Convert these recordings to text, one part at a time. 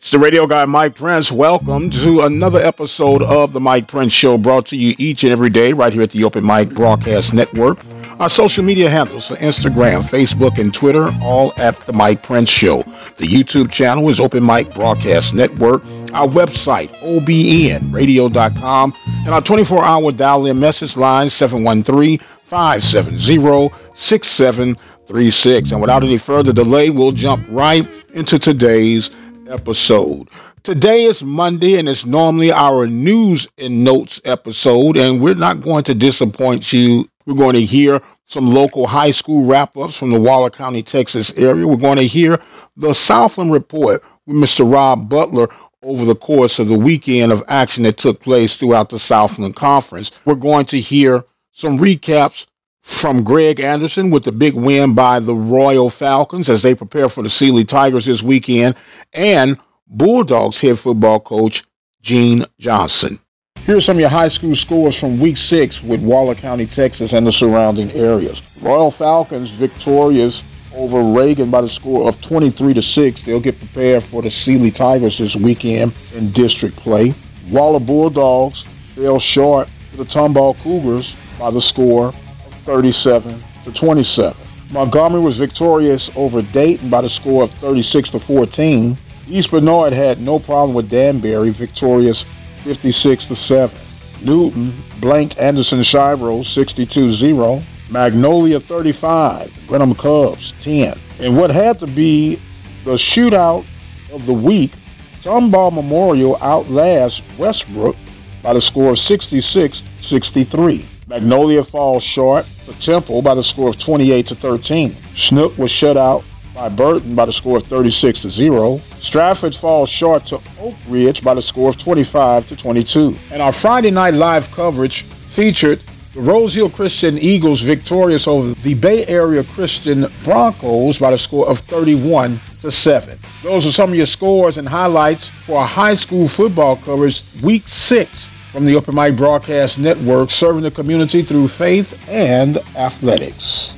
It's the radio guy Mike Prince. Welcome to another episode of the Mike Prince Show, brought to you each and every day right here at the Open Mic Broadcast Network. Our social media handles are Instagram, Facebook, and Twitter, all at the Mike Prince Show. The YouTube channel is Open Mic Broadcast Network. Our website, obnradio.com, and our 24-hour dial-in message line, 713-570-6736. And without any further delay, we'll jump right into today's episode. Today is Monday, and it's normally our news and notes episode, and we're not going to disappoint you. We're going to hear some local high school wrap ups from the Waller County, Texas area. We're going to hear the Southland Report with Mr. Rob Butler over the course of the weekend of action that took place throughout the Southland Conference. We're going to hear some recaps from Greg Anderson with the big win by the Royal Falcons as they prepare for the Sealy Tigers this weekend, and Bulldogs head football coach Gene Johnson. Here are some of your high school scores from week six with Waller County, Texas, and the surrounding areas. Royal Falcons victorious over Reagan by the score of 23 to 6. They'll get prepared for the Sealy Tigers this weekend in district play. Waller Bulldogs fell short to the Tomball Cougars by the score 37 to 27. Montgomery was victorious over Dayton by the score of 36 to 14. East Bernard had no problem with Danbury, victorious 56 to 7. Newton blanked Anderson Shiro 62-0. Magnolia 35, Brenham Cubs 10. And what had to be the shootout of the week, Tomball Memorial outlasts Westbrook by the score of 66-63. Magnolia falls short to Temple by the score of 28 to 13. Snook was shut out by Burton by the score of 36 to 0. Stratford falls short to Oak Ridge by the score of 25 to 22. And our Friday night live coverage featured the Rose Hill Christian Eagles victorious over the Bay Area Christian Broncos by the score of 31 to 7. Those are some of your scores and highlights for our high school football coverage week 6 from the Open Mic Broadcast Network, serving the community through faith and athletics.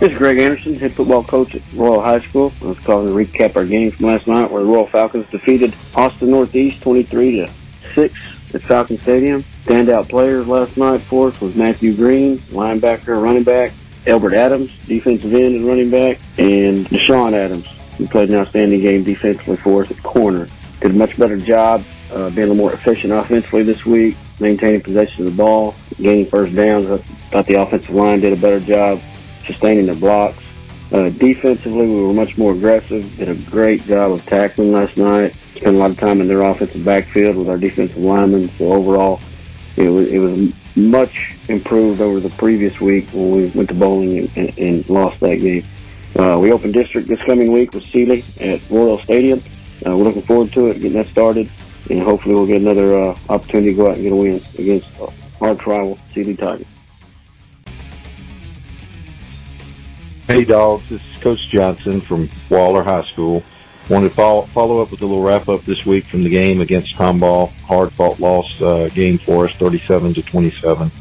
This is Greg Anderson, head football coach at Royal High School. I was calling to recap our game from last night where the Royal Falcons defeated Austin Northeast 23 to 6 at Falcon Stadium. Standout players last night for us was Matthew Green, linebacker, running back, Albert Adams, defensive end and running back, and Deshaun Adams, who played an outstanding game defensively for us at corner. Did a much better job uh, being a more efficient offensively this week, maintaining possession of the ball, gaining first downs. I thought the offensive line did a better job sustaining their blocks. Uh, defensively, we were much more aggressive. Did a great job of tackling last night. Spent a lot of time in their offensive backfield with our defensive linemen. So overall, it was, it was much improved over the previous week when we went to bowling and, and, and lost that game. Uh, we open district this coming week with Sealy at Royal Stadium. Uh, we're looking forward to it, getting that started, and hopefully we'll get another uh, opportunity to go out and get a win against our rival, Sealy Tigers. Hey, dogs. This is Coach Johnson from Waller High School. Wanted to follow, follow up with a little wrap up this week from the game against Tomball. Hard fought loss uh, game for us, 37 to 27.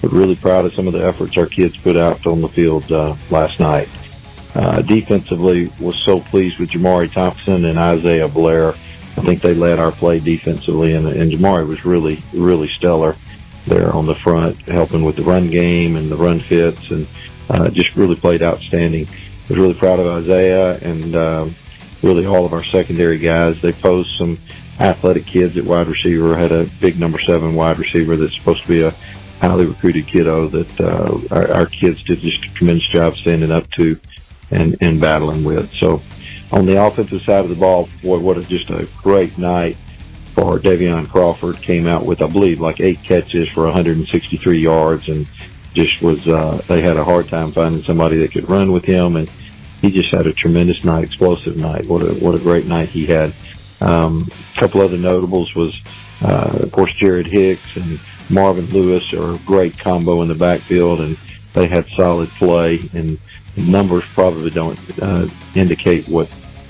But really proud of some of the efforts our kids put out on the field uh, last night. Uh, defensively, was so pleased with Jamari Thompson and Isaiah Blair. I think they led our play defensively, and, and Jamari was really, really stellar there on the front, helping with the run game and the run fits, and uh, just really played outstanding. I was really proud of Isaiah and um, really all of our secondary guys. They posed some athletic kids at wide receiver. Had a big number seven wide receiver that's supposed to be a highly recruited kiddo that uh, our, our kids did just a tremendous job standing up to and, and battling with. So on the offensive side of the ball, boy, what a, just a great night for Davion Crawford. Came out with, I believe, like eight catches for 163 yards and just was, uh, they had a hard time finding somebody that could run with him and he just had a tremendous night, explosive night. What a what a great night he had. Um, a couple other notables was, uh, of course, Jared Hicks and Marvin Lewis are a great combo in the backfield, and they had solid play. And numbers probably don't uh, indicate what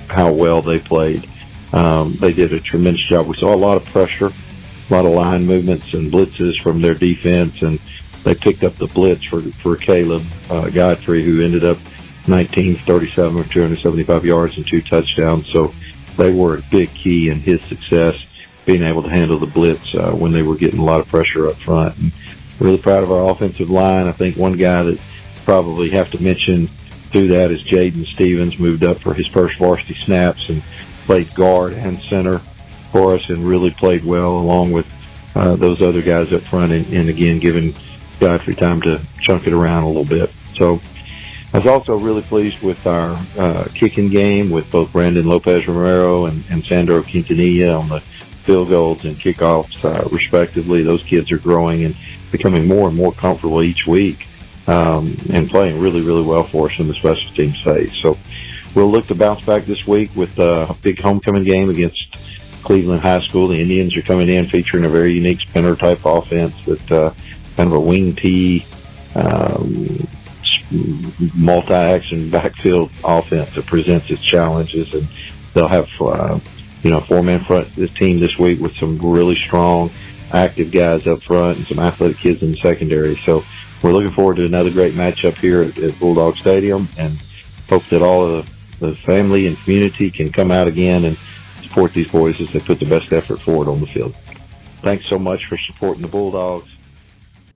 how well they played. Um, they did a tremendous job. We saw a lot of pressure, a lot of line movements and blitzes from their defense, and they picked up the blitz for for Caleb uh, Godfrey, who ended up 19 37 or 275 yards and two touchdowns. So they were a big key in his success, being able to handle the blitz uh, when they were getting a lot of pressure up front. And really proud of our offensive line. I think one guy that probably have to mention through that is Jaden Stevens moved up for his first varsity snaps and played guard and center for us and really played well along with uh, those other guys up front and, and again giving Godfrey time to chunk it around a little bit. So I was also really pleased with our uh, kicking game with both Brandon Lopez Romero and, and Sandro Quintanilla on the field goals and kickoffs, uh, respectively. Those kids are growing and becoming more and more comfortable each week um, and playing really, really well for us in the special team phase. So we'll look to bounce back this week with a big homecoming game against Cleveland High School. The Indians are coming in featuring a very unique spinner type offense that uh, kind of a wing tee. Um, multi-action backfield offense that presents its challenges, and they'll have uh, you know four-man front this team this week with some really strong, active guys up front and some athletic kids in the secondary. So we're looking forward to another great matchup here at, at Bulldog Stadium, and hope that all of the, the family and community can come out again and support these boys as they put the best effort forward on the field. Thanks so much for supporting the Bulldogs.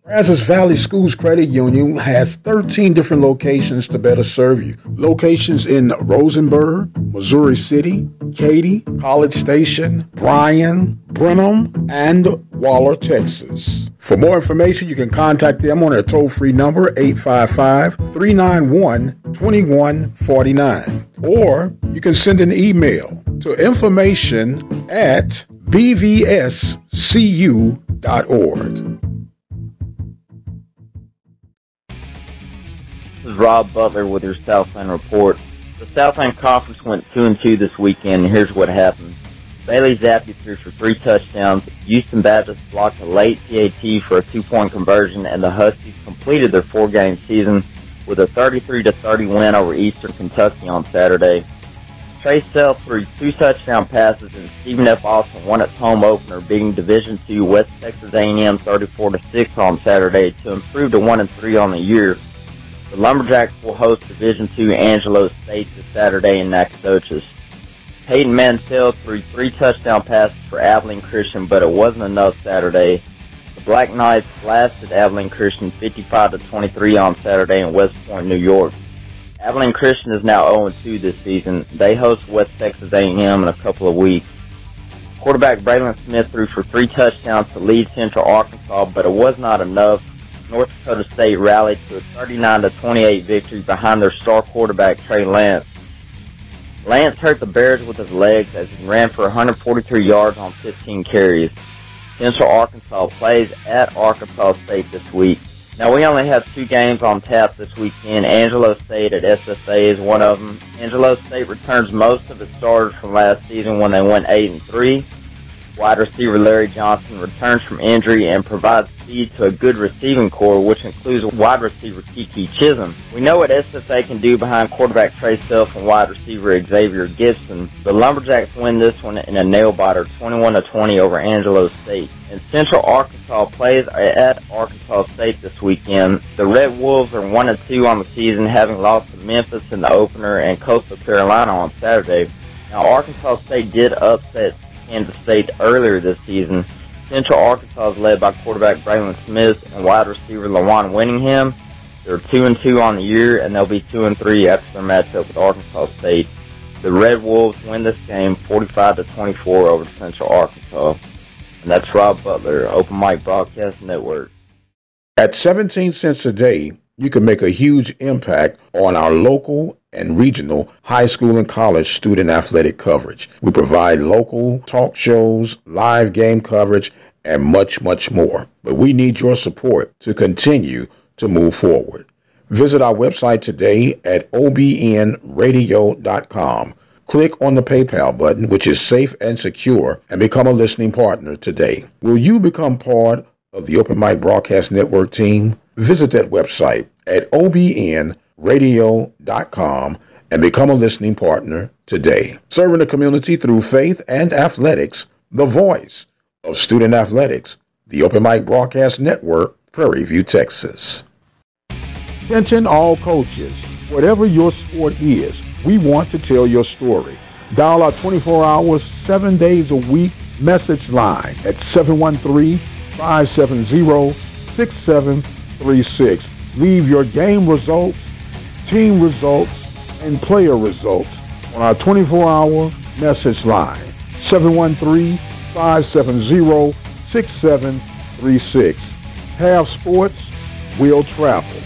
Brazos Valley Schools Credit Union has 13 different locations to better serve you. Locations in Rosenberg, Missouri City, Katy, College Station, Bryan, Brenham, and Waller, Texas. For more information, you can contact them on their toll-free number 855-391-2149 or you can send an email to information at bvscu.org. Rob Butler with your Southland report. The Southland Conference went two and two this weekend, and here's what happened. Bailey Zappe threw for three touchdowns. Houston Baptist blocked a late PAT for a two-point conversion, and the Huskies completed their four-game season with a 33 to 30 win over Eastern Kentucky on Saturday. Trey Self threw two touchdown passes, and Stephen F. Austin won its home opener, beating Division II West Texas A&M 34 to 6 on Saturday to improve to 1 and 3 on the year. The Lumberjacks will host Division II Angelo State this Saturday in Nacogdoches. Peyton Mansell threw three touchdown passes for Abilene Christian, but it wasn't enough Saturday. The Black Knights blasted Abilene Christian 55 to 23 on Saturday in West Point, New York. Abilene Christian is now 0-2 this season. They host West Texas A&M in a couple of weeks. Quarterback Breylin Smith threw for three touchdowns to lead Central Arkansas, but it was not enough. North Dakota State rallied to a 39 to 28 victory behind their star quarterback Trey Lance. Lance hurt the Bears with his legs as he ran for 143 yards on 15 carries. Central Arkansas plays at Arkansas State this week. Now we only have two games on tap this weekend. Angelo State at SFA is one of them. Angelo State returns most of its starters from last season when they went 8 and 3. Wide receiver Larry Johnson returns from injury and provides speed to a good receiving core, which includes wide receiver Keke Chisholm. We know what SFA can do behind quarterback Trey Self and wide receiver Xavier Gibson. The Lumberjacks win this one in a nail biter, 21 to 20 over Angelo State. And Central Arkansas plays at Arkansas State this weekend. The Red Wolves are 1 and 2 on the season, having lost to Memphis in the opener and Coastal Carolina on Saturday. Now, Arkansas State did upset Kansas State earlier this season. Central Arkansas is led by quarterback Breylin Smith and wide receiver Lujuan Winningham. They're two and two on the year, and they'll be two and three after their matchup with Arkansas State. The Red Wolves win this game 45 to 24 over Central Arkansas. And that's Rob Butler, Open Mic Broadcast Network. At 17 cents a day, you can make a huge impact on our local and regional high school and college student athletic coverage. We provide local talk shows, live game coverage, and much, much more. But we need your support to continue to move forward. Visit our website today at obnradio.com. Click on the PayPal button, which is safe and secure, and become a listening partner today. Will you become part of the Open Mic Broadcast Network team? Visit that website at obnradio.com and become a listening partner today. Serving the community through faith and athletics, the voice of student athletics, the Open Mic Broadcast Network, Prairie View, Texas. Attention all coaches. Whatever your sport is, we want to tell your story. Dial our 24 hours, 7 days a week message line at 713-570-6736. Leave your game results, team results, and player results on our 24-hour message line 713-570-6736. Have sports, will travel.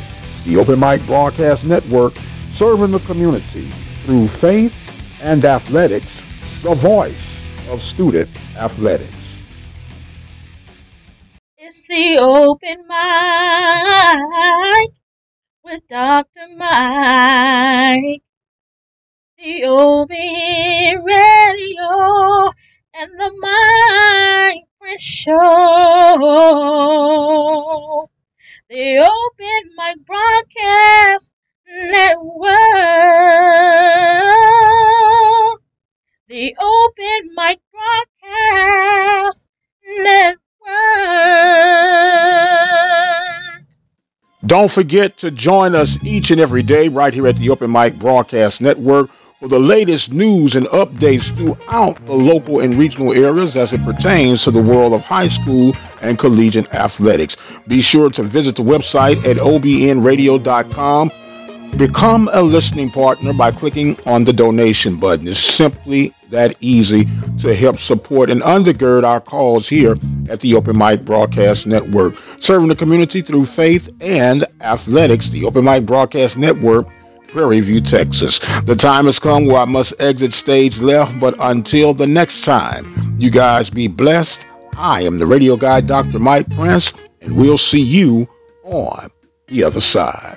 The Open Mic Broadcast Network serving the community through faith and athletics, the voice of student athletics. It's the open mic with Dr. Mike. The open radio and the Mike Prince Show. The open mic broadcast network. The open mic Don't forget to join us each and every day right here at the Open Mic Broadcast Network for the latest news and updates throughout the local and regional areas as it pertains to the world of high school and collegiate athletics. Be sure to visit the website at obnradio.com. Become a listening partner by clicking on the donation button. It's simply that easy to help support and undergird our cause here at the Open Mic Broadcast Network. Serving the community through faith and athletics, the Open Mic Broadcast Network Prairie View, Texas. The time has come where I must exit stage left, but until the next time, you guys be blessed. I am the radio guy, Dr. Mike Prince, and we'll see you on the other side.